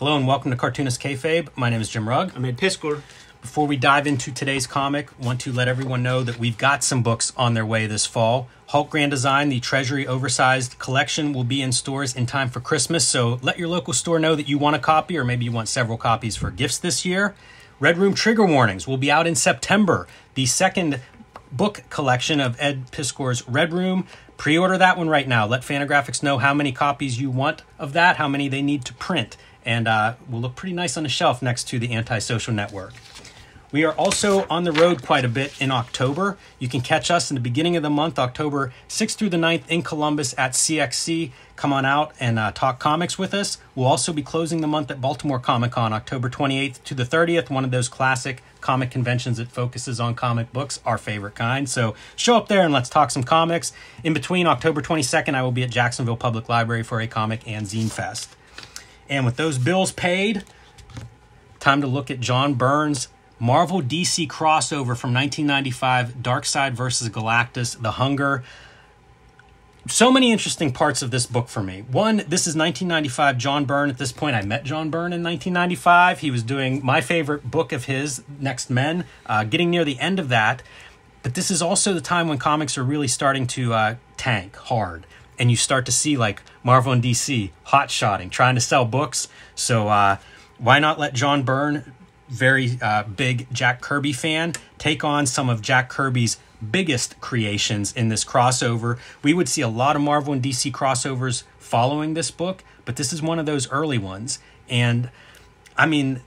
Hello and welcome to Cartoonist Kayfabe. My name is Jim Rugg. I'm Ed Piskor. Before we dive into today's comic, want to let everyone know that we've got some books on their way this fall. Hulk Grand Design, the Treasury Oversized Collection, will be in stores in time for Christmas, so let your local store know that you want a copy or maybe you want several copies for gifts this year. Red Room Trigger Warnings will be out in September. The second book collection of Ed Piskor's Red Room. Pre order that one right now. Let Fantagraphics know how many copies you want of that, how many they need to print and uh, will look pretty nice on the shelf next to the Antisocial Network. We are also on the road quite a bit in October. You can catch us in the beginning of the month, October 6th through the 9th in Columbus at CXC. Come on out and uh, talk comics with us. We'll also be closing the month at Baltimore Comic Con, October 28th to the 30th, one of those classic comic conventions that focuses on comic books, our favorite kind. So show up there and let's talk some comics. In between, October 22nd, I will be at Jacksonville Public Library for a comic and zine fest. And with those bills paid, time to look at John Byrne's Marvel DC crossover from 1995 Darkseid versus Galactus, The Hunger. So many interesting parts of this book for me. One, this is 1995 John Byrne. At this point, I met John Byrne in 1995. He was doing my favorite book of his, Next Men, uh, getting near the end of that. But this is also the time when comics are really starting to uh, tank hard and you start to see like Marvel and DC hot shotting, trying to sell books. So uh, why not let John Byrne, very uh, big Jack Kirby fan, take on some of Jack Kirby's biggest creations in this crossover? We would see a lot of Marvel and DC crossovers following this book, but this is one of those early ones. And I mean,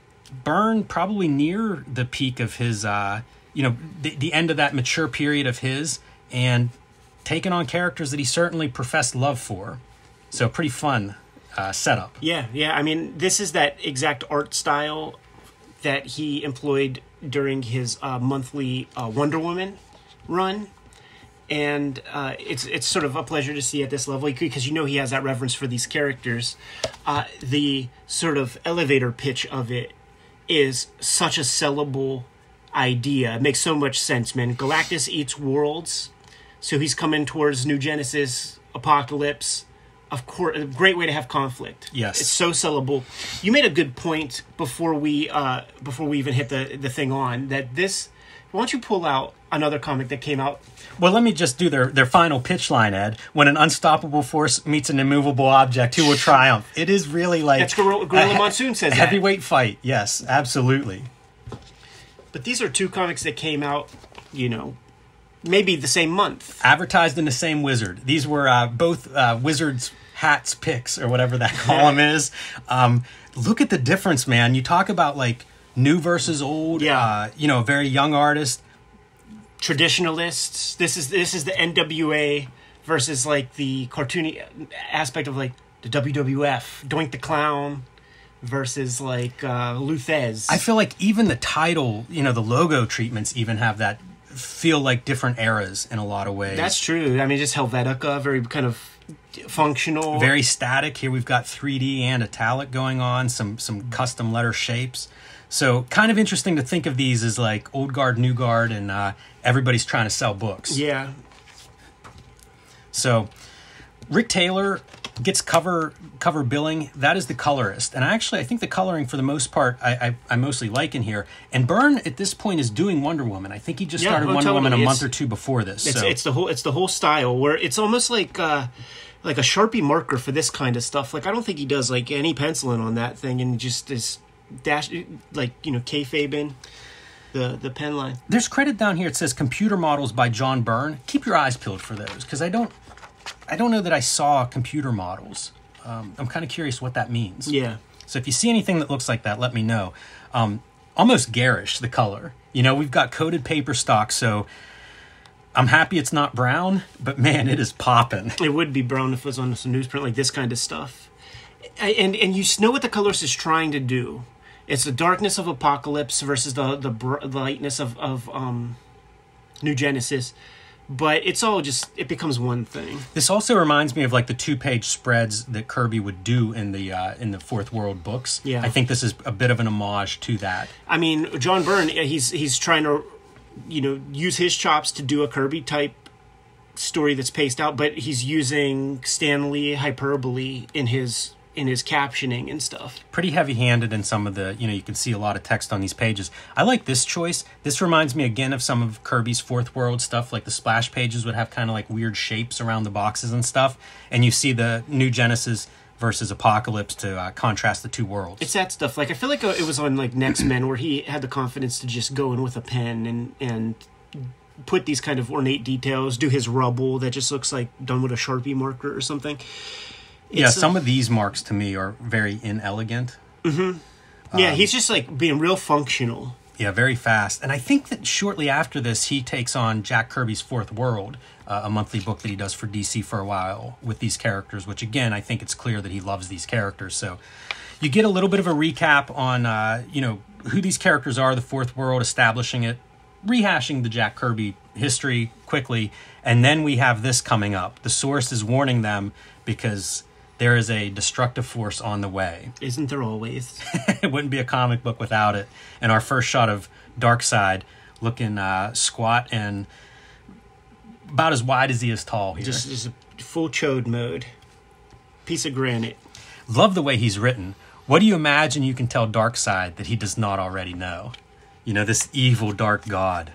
Byrne probably near the peak of his, uh, you know, the, the end of that mature period of his. And taking on characters that he certainly professed love for. So pretty fun uh, setup. Yeah, yeah. I mean, this is that exact art style that he employed during his uh, monthly uh, Wonder Woman run, and uh, it's it's sort of a pleasure to see at this level because you know he has that reverence for these characters. Uh, the sort of elevator pitch of it is such a sellable idea. It makes so much sense, man. Galactus eats worlds so he's coming towards New Genesis, Apocalypse. Of course, a great way to have conflict. Yes, it's so sellable. You made a good point before we uh, before we even hit the the thing on that this. Why don't you pull out another comic that came out? Well, let me just do their their final pitch line, Ed. When an unstoppable force meets an immovable object, who will triumph? It is really like that's Gorilla, Gorilla Monsoon says heavyweight that. fight. Yes, absolutely. But these are two comics that came out, you know, maybe the same month. Advertised in the same wizard. These were uh, both uh, wizards hats picks or whatever that column is. Um, look at the difference, man. You talk about like new versus old. Yeah. Uh, you know, very young artist. Traditionalists. This is this is the NWA versus like the cartoony aspect of like the WWF. Doink the Clown versus like uh, Lou Thesz. I feel like even the title, you know, the logo treatments even have that feel like different eras in a lot of ways. That's true. I mean, just Helvetica, very kind of functional, very static. Here we've got 3D and italic going on, some some custom letter shapes. So kind of interesting to think of these as like old guard, new guard, and uh, everybody's trying to sell books. Yeah. So Rick Taylor gets cover cover billing. That is the colorist, and actually, I think the coloring for the most part, I I, I mostly like in here. And Byrne at this point is doing Wonder Woman. I think he just Yeah, started Wonder Woman a month or two before this. It's so it's the whole it's the whole style where it's almost like uh like a Sharpie marker for this kind of stuff. Like I don't think he does like any penciling on that thing and just is dash like you know kayfabe in the the pen line. there's credit down here. It says computer models by John Byrne. Keep your eyes peeled for those because I don't I don't know that I saw computer models. Um, I'm kind of curious what that means. Yeah. So if you see anything that looks like that, let me know. Um, almost garish the color. You know, we've got coated paper stock, so I'm happy it's not brown, but man, it is popping. It would be brown if it was on some newsprint like this kind of stuff. And and you know what the colorist is trying to do. It's the darkness of Apocalypse versus the the br- lightness of of um, New Genesis, but it's all just it becomes one thing. This also reminds me of like the two-page spreads that Kirby would do in the uh, in the Fourth World books. Yeah. I think this is a bit of an homage to that. I mean, John Byrne, he's he's trying to, you know, use his chops to do a Kirby type story that's paced out, but he's using Stan Lee hyperbole in his in his captioning and stuff. pretty heavy handed in some of the you know you can see a lot of text on these pages i like this choice this reminds me again of some of kirby's fourth world stuff like the splash pages would have kind of like weird shapes around the boxes and stuff and you see the new genesis versus apocalypse to uh, contrast the two worlds It's that stuff. Like I feel like uh, it was on like Next Men where he had the confidence to just go in with a pen and and put these kind of ornate details, do his rubble that just looks like done with a sharpie marker or something. Yeah some of these marks to me are very inelegant yeah, he's just like being real functional. Yeah, very fast. And I think that shortly after this, he takes on Jack Kirby's Fourth World, uh, a monthly book that he does for DC for a while with these characters, which again, I think it's clear that he loves these characters. So you get a little bit of a recap on, uh, you know, who these characters are, the Fourth World, establishing it, rehashing the Jack Kirby history quickly. And then we have this coming up. The source is warning them because there is a destructive force on the way Isn't there always? it wouldn't be a comic book without it. And our first shot of Darkseid looking uh, squat and about as wide as he is tall here. just just a full chode mode. Piece of granite. Love the way he's written. What do you imagine you can tell Darkseid that he does not already know? You know, this evil dark god.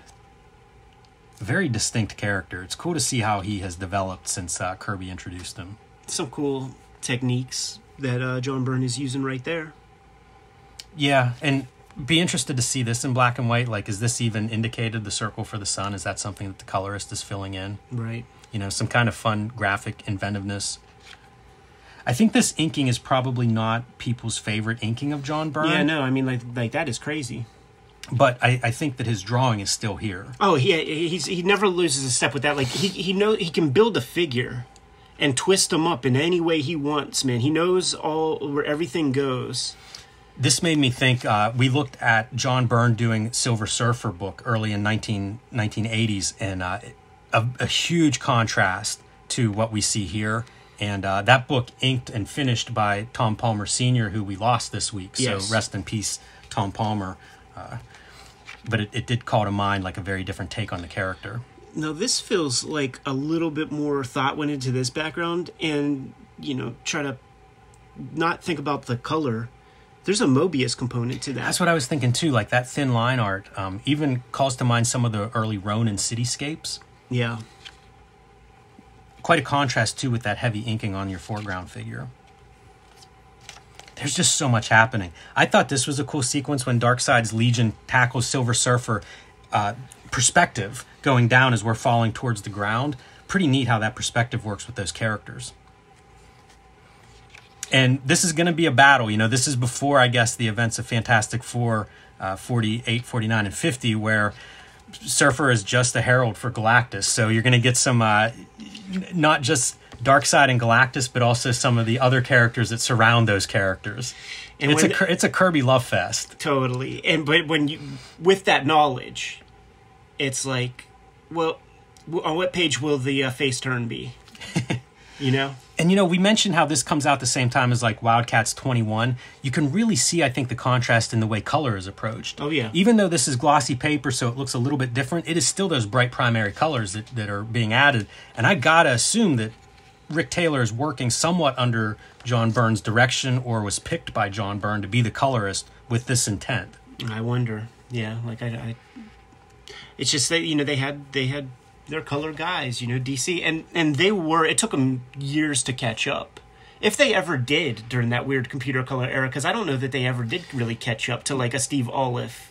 Very distinct character. It's cool to see how he has developed since uh, Kirby introduced him. Some cool techniques that uh, John Byrne is using right there. Yeah, and be interested to see this in black and white. Like, is this even indicated the circle for the sun? Is that something that the colorist is filling in? Right. you know some kind of fun graphic inventiveness i think this inking is probably not people's favorite inking of john byrne Yeah, no, I mean like like that is crazy. but I, I think that his drawing is still here Oh, he he's he never loses a step with that. Like he he know he can build a figure and twist them up in any way he wants, man. He knows all where everything goes. this made me think uh, we looked at john byrne doing silver surfer book early in 19, 1980s and uh, a, a huge contrast to what we see here and uh, that book inked and finished by tom palmer sr who we lost this week so Yes. rest in peace tom palmer uh, but it, it did call to mind like a very different take on the character Now this feels like a little bit more thought went into this background, and you know try to not think about the color. There's a Moebius component to that. That's what I was thinking too. Like that thin line art, um, even calls to mind some of the early Ronin cityscapes. yeah. Quite a contrast too with that heavy inking on your foreground figure. There's just so much happening. I thought this was a cool sequence when Darkseid's Legion tackles Silver Surfer. Uh, perspective going down as we're falling towards the ground. Pretty neat how that perspective works with those characters. And this is going to be a battle. You know, this is before, I guess, the events of Fantastic Four uh, 48, 49, and 50, where Surfer is just a herald for Galactus. So you're going to get some, uh, not just Darkseid and Galactus, but also some of the other characters that surround those characters. And it's a it's a Kirby love fest. Totally. And but when you with that knowledge, it's like, well, on what page will the uh, face turn be? you know. And you know, we mentioned how this comes out the same time as like Wildcats 21. You can really see, I think, the contrast in the way color is approached. Oh, yeah. Even though this is glossy paper, so it looks a little bit different, it is still those bright primary colors that, that are being added. And I gotta assume that Rick Taylor is working somewhat under John Byrne's direction or was picked by John Byrne to be the colorist with this intent. I wonder. Yeah, like I, I it's just that you know they had they had their color guys, you know, DC, and and they were. It took them years to catch up, if they ever did during that weird computer color era. Because I don't know that they ever did really catch up to like a Steve Oliff.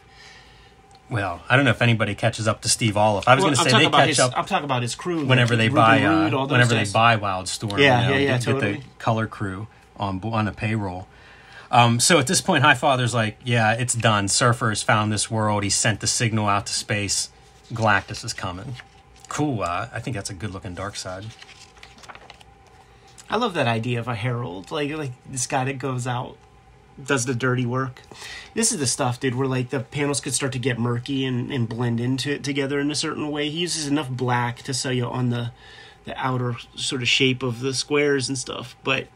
Well, I don't know if anybody catches up to Steve Oliff. I was Well, going to say they catch his. up I'm talking about his crew. like whenever they Ruben buy Rude, uh, whenever guys. they buy Wildstorm. Yeah, you know, yeah, yeah, get, get totally. the color crew on on the payroll. Um, so at this point, Highfather's like, "Yeah, it's done. Surfer has found this world. He sent the signal out to space. Galactus is coming." Cool. Uh, I think that's a good looking Darkseid. I love that idea of a herald, like like this guy that goes out, does the dirty work. This is the stuff, dude, where like the panels could start to get murky and, and blend into it together in a certain way. He uses enough black to sell you on the the outer sort of shape of the squares and stuff, but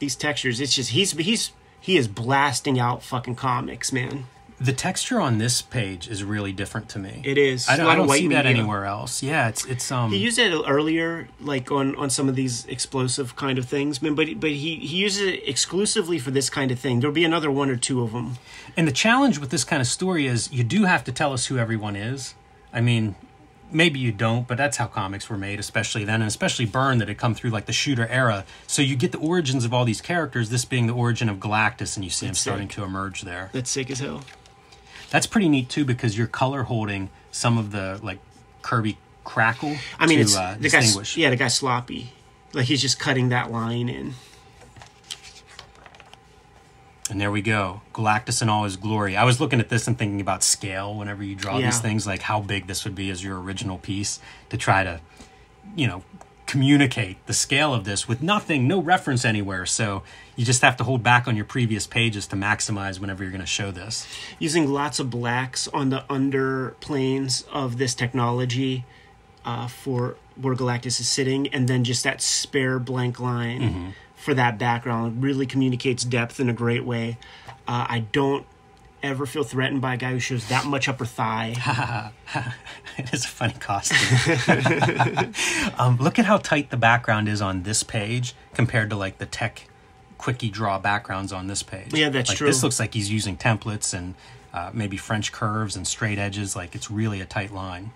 these textures, it's just he's he's he is blasting out fucking comics, man. The texture on this page is really different to me. It is. I don't, I don't see that anywhere else. Yeah, it's it's um. He used it earlier, like on, on some of these explosive kind of things, but but he, he uses it exclusively for this kind of thing. There'll be another one or two of them. And the challenge with this kind of story is you do have to tell us who everyone is. I mean, maybe you don't, but that's how comics were made, especially then, and especially Byrne that had come through like the shooter era. So you get the origins of all these characters, this being the origin of Galactus, and you see him That's starting to emerge there. That's sick as hell. That's pretty neat too because you're color holding some of the like Kirby crackle I mean, to it's uh, the guy's yeah, the guy's sloppy. Like he's just cutting that line in. And there we go. Galactus in all his glory. I was looking at this and thinking about scale whenever you draw Yeah. these things, like how big this would be as your original piece to try to, you know, communicate the scale of this with nothing, no reference anywhere. So you just have to hold back on your previous pages to maximize whenever you're going to show this. using lots of blacks on the underplanes of this technology uh, for where Galactus is sitting, and then just that spare blank line Mm-hmm. for that background really communicates depth in a great way. Uh, I don't ever feel threatened by a guy who shows that much upper thigh. it is a funny costume. um, look at how tight the background is on this page compared to like the tech quickie draw backgrounds on this page. Yeah, that's like, true. This looks like he's using templates and uh, maybe French curves and straight edges. Like it's really a tight line.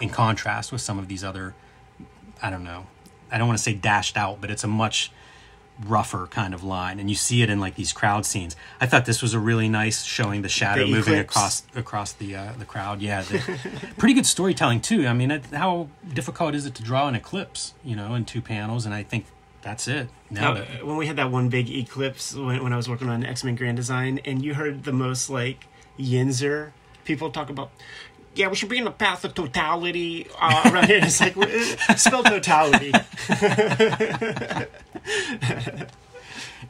In contrast with some of these other, I don't know, I don't want to say dashed out, but it's a much rougher kind of line and you see it in like these crowd scenes i thought this was a really nice showing the shadow The moving across across the uh, the crowd yeah the, pretty good storytelling too i mean it, how difficult is it to draw an eclipse you know in two panels and i think that's it Now, it when we had that one big eclipse when, when I was working on X Men Grand Design, and you heard the most like Yinzer people talk about. Yeah, we should be in the path of totality uh, around here. It's like uh, spell totality.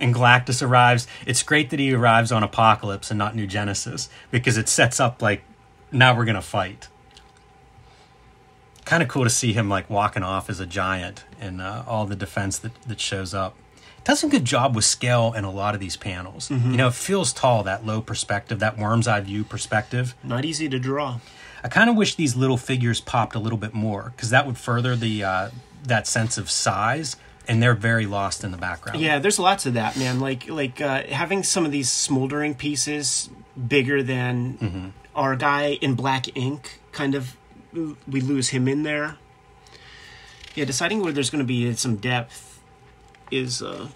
and galactus arrives it's great that he arrives on apocalypse and not new genesis because it sets up like now we're gonna fight kind of cool to see him like walking off as a giant and uh, all the defense that, that shows up does a good job with scale in a lot of these panels you know it feels tall that low perspective that worm's eye view perspective Not easy to draw. i kind of wish these little figures popped a little bit more because that would further the uh, that sense of size and they're very lost in the background Yeah, there's lots of that, man. Like like uh, having some of these smoldering pieces bigger than our guy in black ink. Kind of, we lose him in there. Yeah, deciding where there's going to be some depth is uh,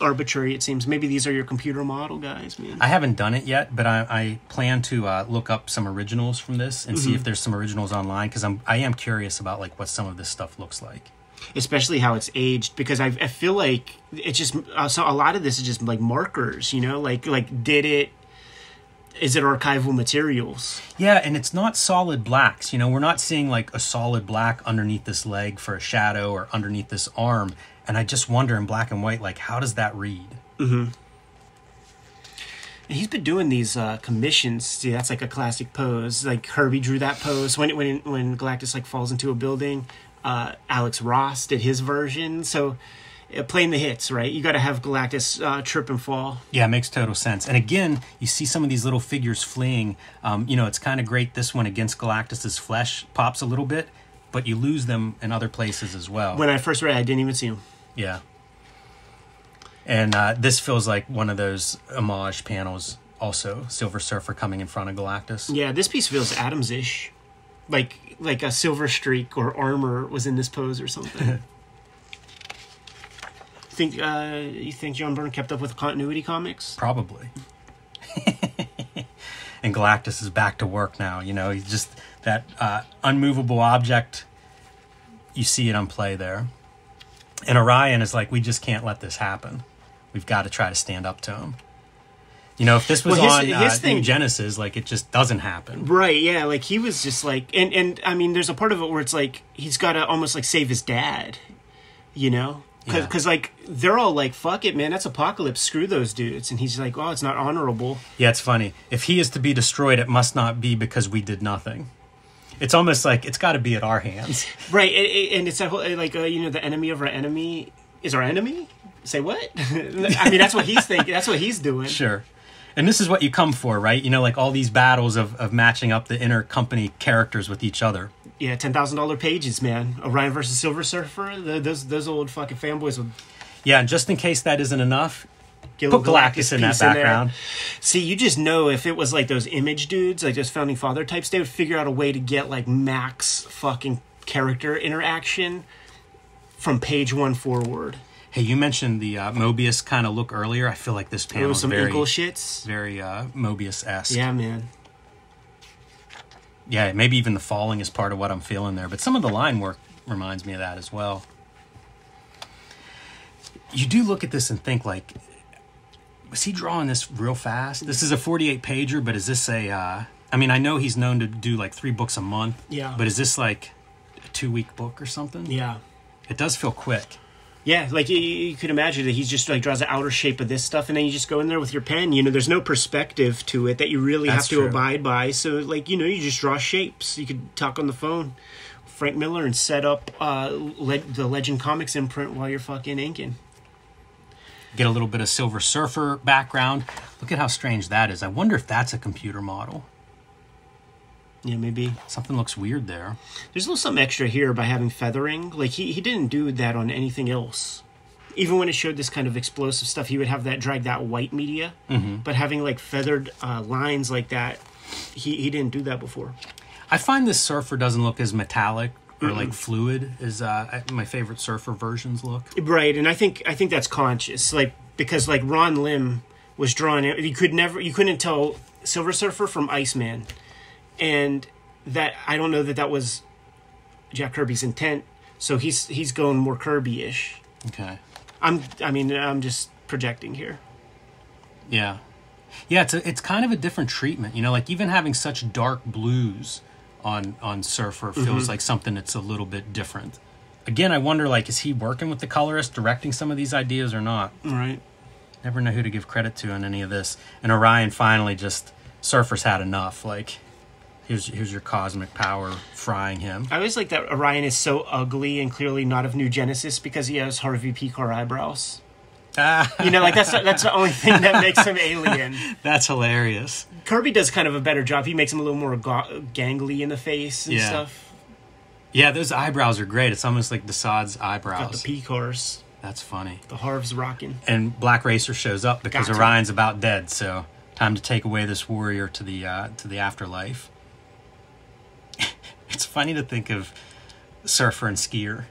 arbitrary. It seems. Maybe these are your computer model guys, man. I haven't done it yet, but I, I plan to uh, look up some originals from this and see if there's some originals online because I'm I am curious about like what some of this stuff looks like. especially how it's aged because I, I feel like it's just uh, so a lot of this is just like markers you know like like did it is it archival materials Yeah, and it's not solid blacks. You know, we're not seeing like a solid black underneath this leg for a shadow or underneath this arm. And I just wonder in black and white, like how does that read? And he's been doing these uh, commissions see that's like a classic pose like Kirby drew that pose when when when Galactus like falls into a building uh, Alex Ross did his version so playing the hits right you got to have Galactus uh, trip and fall Yeah, it makes total sense. And again, you see some of these little figures fleeing. Um, you know, it's kind of great. This one against Galactus's flesh pops a little bit, but you lose them in other places as well. when I first read it, I didn't even see him Yeah. And uh, this feels like one of those homage panels. Also, Silver Surfer coming in front of Galactus. Yeah, this piece feels Adams-ish, like like a silver streak or armor was in this pose or something. think uh, you think John Byrne kept up with continuity comics? Probably. and Galactus is back to work now. You know, he's just that uh, unmovable object. You see it on play there. And Orion is like, we just can't let this happen. We've got to try to stand up to him. You know, if this was Well, his- on his uh, thing- Genesis, like it just doesn't happen. Right, yeah, like he was just like, and and I mean, there's a part of it where it's like he's got to almost like save his dad, you know, because Yeah. like they're all like, "Fuck it, man, that's apocalypse. Screw those dudes," and he's like, "Oh, it's not honorable." Yeah, it's funny. If he is to be destroyed, it must not be because we did nothing. It's almost like it's got to be at our hands. Right, and, and it's that whole like uh, you know the enemy of our enemy is our enemy. Say what? I mean, that's what he's thinking. That's what he's doing. Sure. And this is what you come for, right? You know, like all these battles of, of matching up the inner company characters with each other. Yeah, ten thousand dollar pages, man. Orion versus Silver Surfer. The, those those old fucking fanboys would Yeah, and just in case that isn't enough, put little Galactus in that background. See, you just know if it was like those image dudes, like those founding father types, they would figure out a way to get like max fucking character interaction from page one forward. Hey, you mentioned the uh, Moebius kind of look earlier. I feel like this panel was is some very, shits. very uh, Moebius esque. Yeah, man. Yeah, maybe even the falling is part of what I'm feeling there. But some of the line work reminds me of that as well. You do look at this and think like, was he drawing this real fast? This is a 48 pager, but is this a? Uh, I mean, I know he's known to do like three books a month. Yeah. But is this like a two week book or something? Yeah. It does feel quick. Yeah, like you, you could imagine that he just like draws the outer shape of this stuff, and then you just go in there with your pen. You know, there's no perspective to it that you really That's have to true. abide by. So, like, you know, you just draw shapes. You could talk on the phone, Frank Miller, and set up uh, le- the Legend Comics imprint while you're fucking inking. Get a little bit of Silver Surfer background. Look at how strange that is. I wonder if that's a computer model. Yeah, maybe. Something looks weird there. There's a little something extra here by having feathering. Like he, he didn't do that on anything else. Even when it showed this kind of explosive stuff, he would have that drag that white media. Mm-hmm. But having like feathered uh, lines like that, he, he didn't do that before. I find this surfer doesn't look as metallic or like fluid as uh, my favorite surfer versions look. Right, and I think I think that's conscious, like because like Ron Lim was drawing it, you could never you couldn't tell Silver Surfer from Iceman, and that I don't know that that was Jack Kirby's intent. So he's he's going more Kirby ish. Okay. I'm I mean I'm just projecting here. Yeah. Yeah, it's a, it's kind of a different treatment. You know, like even having such dark blues on on Surfer feels mm-hmm. like something that's a little bit different. Again, I wonder like is he working with the colorist directing some of these ideas or not? Right. Never know who to give credit to on any of this. And Orion finally just Surfer's had enough. Like here's here's your cosmic power frying him. I always like that Orion is so ugly and clearly not of New Genesis because he has Harvey Pekar eyebrows. Ah, You know, like that's that's the only thing that makes him alien. that's hilarious. Kirby does kind of a better job. He makes him a little more go- gangly in the face and Yeah. stuff. Yeah, those eyebrows are great. It's almost like Desaad's Got eyebrows. the Pekars, That's funny. the Harv's rocking. And Black Racer shows up because Gotcha. Orion's about dead. So time to take away this warrior to the uh, to the afterlife. It's funny to think of Surfer and Skier.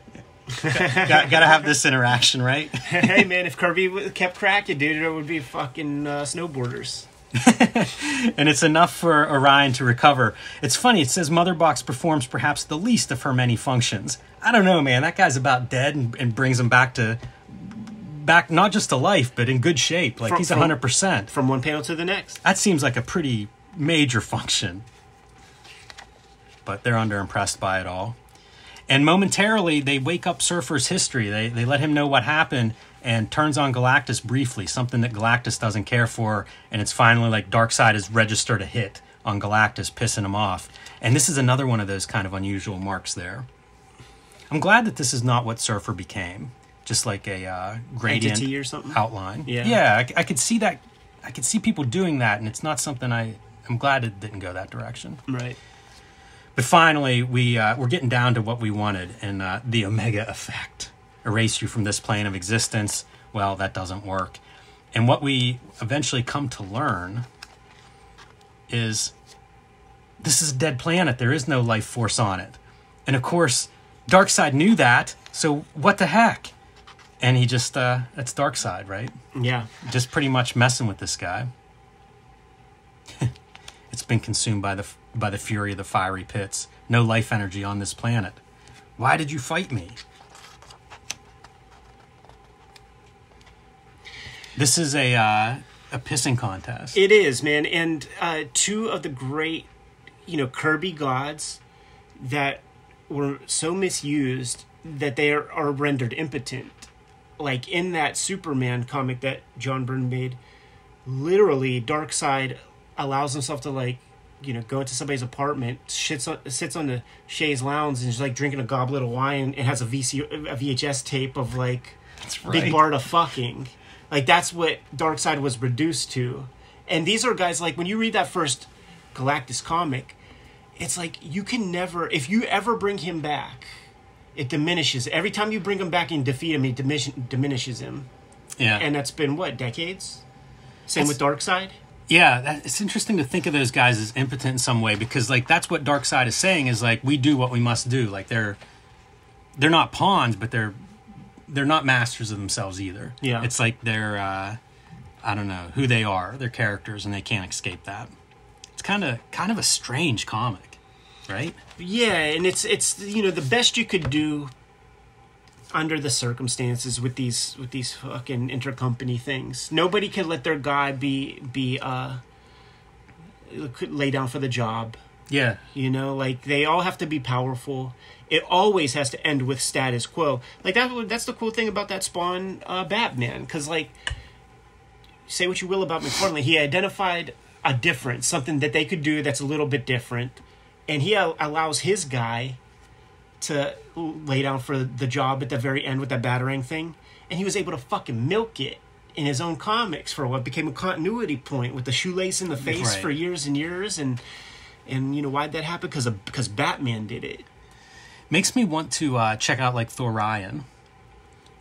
got, got to have this interaction, right? hey man, if Kirby kept cracking, dude, it would be fucking uh, snowboarders. and it's enough for Orion to recover. It's funny, it says Mother Box performs perhaps the least of her many functions. I don't know, man. That guy's about dead and, and brings him back to back not just to life, but in good shape. Like From- he's from- hundred percent. From one panel to the next. That seems like a pretty major function. But they're underimpressed by it all. And momentarily, they wake up Surfer's history. They, they let him know what happened and turns on Galactus briefly, something that Galactus doesn't care for. And it's finally like Darkseid has registered a hit on Galactus, pissing him off. And this is another one of those kind of unusual marks there. I'm glad that this is not what Surfer became. Just like a uh, gradient Entity or something? outline. Yeah. yeah, I, I could see that. I could see people doing that, and it's not something I. I'm glad it didn't go that direction. Right. But finally, we uh, we're getting down to what we wanted, and uh, the Omega effect. Erase you from this plane of existence. Well, that doesn't work. And what we eventually come to learn is this is a dead planet. There is no life force on it. And of course, Darkseid knew that. So what the heck? And he just uh that's Darkseid, right? Yeah. Just pretty much messing with this guy. It's been consumed by the by the fury of the fiery pits. No life energy on this planet. Why did you fight me? This is a uh, a pissing contest. It is, man. And uh, two of the great, you know, Kirby gods that were so misused that they are, are rendered impotent. Like in that Superman comic that John Byrne made, literally Darkseid allows himself to like, you know, go into somebody's apartment, sits on, sits on the chaise lounge, and is like drinking a goblet of wine, and has a VC a VHS tape of like That's Big Barda fucking. Like that's what Darkseid was reduced to. And these are guys like when you read that first Galactus comic, it's like you can never if you ever bring him back, it diminishes. Every time you bring him back and defeat him, it diminishes, diminishes him. Yeah. And that's been what, decades? Same That's- with Darkseid? Yeah, that, it's interesting to think of those guys as impotent in some way because like that's what Darkseid is saying is like we do what we must do. Like they're they're not pawns, but they're they're not masters of themselves either. Yeah. It's like they're uh I don't know who they are, they're characters and they can't escape that. It's kind of kind of a strange comic, right? Yeah, and it's it's you know the best you could do under the circumstances with these with these fucking intercompany things. Nobody can let their guy be be uh could lay down for the job. Yeah. You know, like they all have to be powerful. It always has to end with status quo. Like that. That's the cool thing about that Spawn uh, Batman, because like, say what you will about McFarlane, he identified a difference, something that they could do that's a little bit different, and he al- allows his guy to lay down for the job at the very end with that battering thing, and he was able to fucking milk it in his own comics for what became a continuity point with the shoelace in the face Right. for years and years, and and you know why'd that happen? Because because Batman did it. Makes me want to uh, check out like Thorion.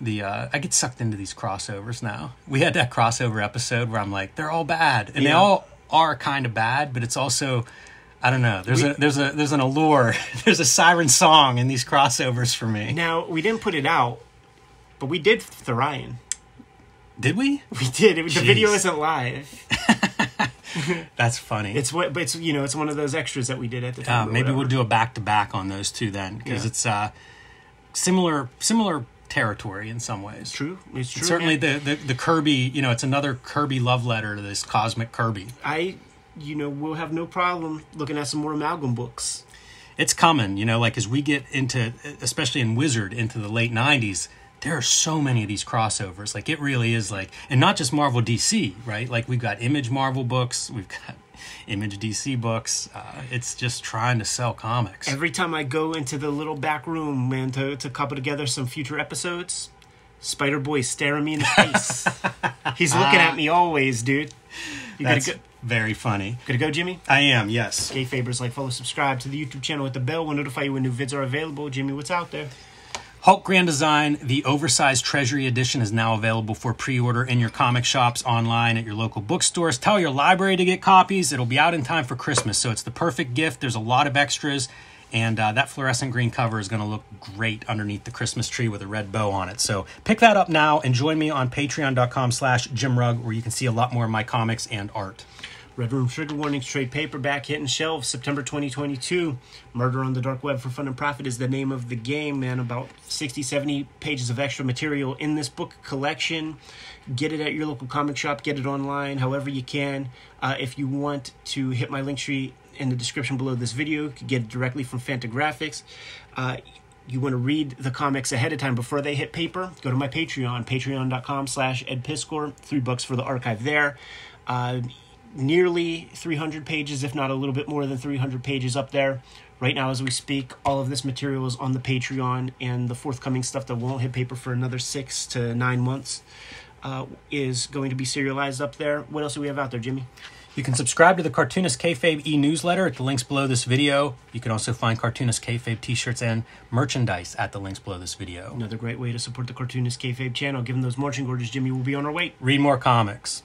The uh, I get sucked into these crossovers now. We had that crossover episode where I'm like, they're all bad, and they all are kind of bad, but it's also I don't know. There's We- a there's a there's an allure. there's a siren song in these crossovers for me. Now we didn't put it out, but we did Thorion. Did we? We did. It, the video isn't live. That's funny. It's what, but it's you know, it's one of those extras that we did at the Uh, time. or maybe we'll do a back to back on those two then, because Yeah. it's uh, similar similar territory in some ways. True, it's true. Certainly, man. the, the the Kirby. You know, it's another Kirby love letter to this cosmic Kirby. I, you know, we'll have no problem looking at some more amalgam books. it's coming you know like as we get into especially in wizard into the late 90s there are so many of these crossovers like it really is like and not just marvel dc right like we've got image marvel books we've got image dc books uh, it's just trying to sell comics Every time I go into the little back room, man, to to couple together some future episodes, Spider Boy's staring me in the face. He's looking at me always, dude. You gotta go, very funny gotta go, Jimmy. i am yes Kayfabers, like, follow, subscribe to the YouTube channel. Hit the bell. We'll notify you when new vids are available. Jimmy, what's out there? Hulk Grand Design, the oversized Treasury Edition, is now available for pre order in your comic shops, online, at your local bookstores. Tell your library to get copies. It'll be out in time for Christmas, so it's the perfect gift. There's a lot of extras, and uh, that fluorescent green cover is going to look great underneath the Christmas tree with a red bow on it. So pick that up now and join me on patreon.com slash jimrugg, where you can see a lot more of my comics and art. Red Room Trigger Warnings trade paperback hitting shelves September 2022. Murder on the Dark Web for Fun and Profit is the name of the game, man. About 60, 70 pages of extra material in this book collection. Get it at your local comic shop, get it online, however you can. Uh, if you want to hit my link tree in the description below this video, you can get it directly from Fantagraphics. Uh, you want to read the comics ahead of time before they hit paper, go to my Patreon, patreon.com slash edpiskor. Three bucks for the archive there. Uh, nearly 300 pages, if not a little bit more than 300 pages up there. Right now, as we speak, all of this material is on the Patreon, and the forthcoming stuff that won't hit paper for another six to nine months uh, is going to be serialized up there. What else do we have out there, Jimmy? You can subscribe to the Cartoonist Kayfabe e-newsletter at the links below this video. You can also find Cartoonist Kayfabe t-shirts and merchandise at the links below this video. Another great way to support the Cartoonist Kayfabe channel. Given those marching orders, Jimmy will be on our way. Read more comics.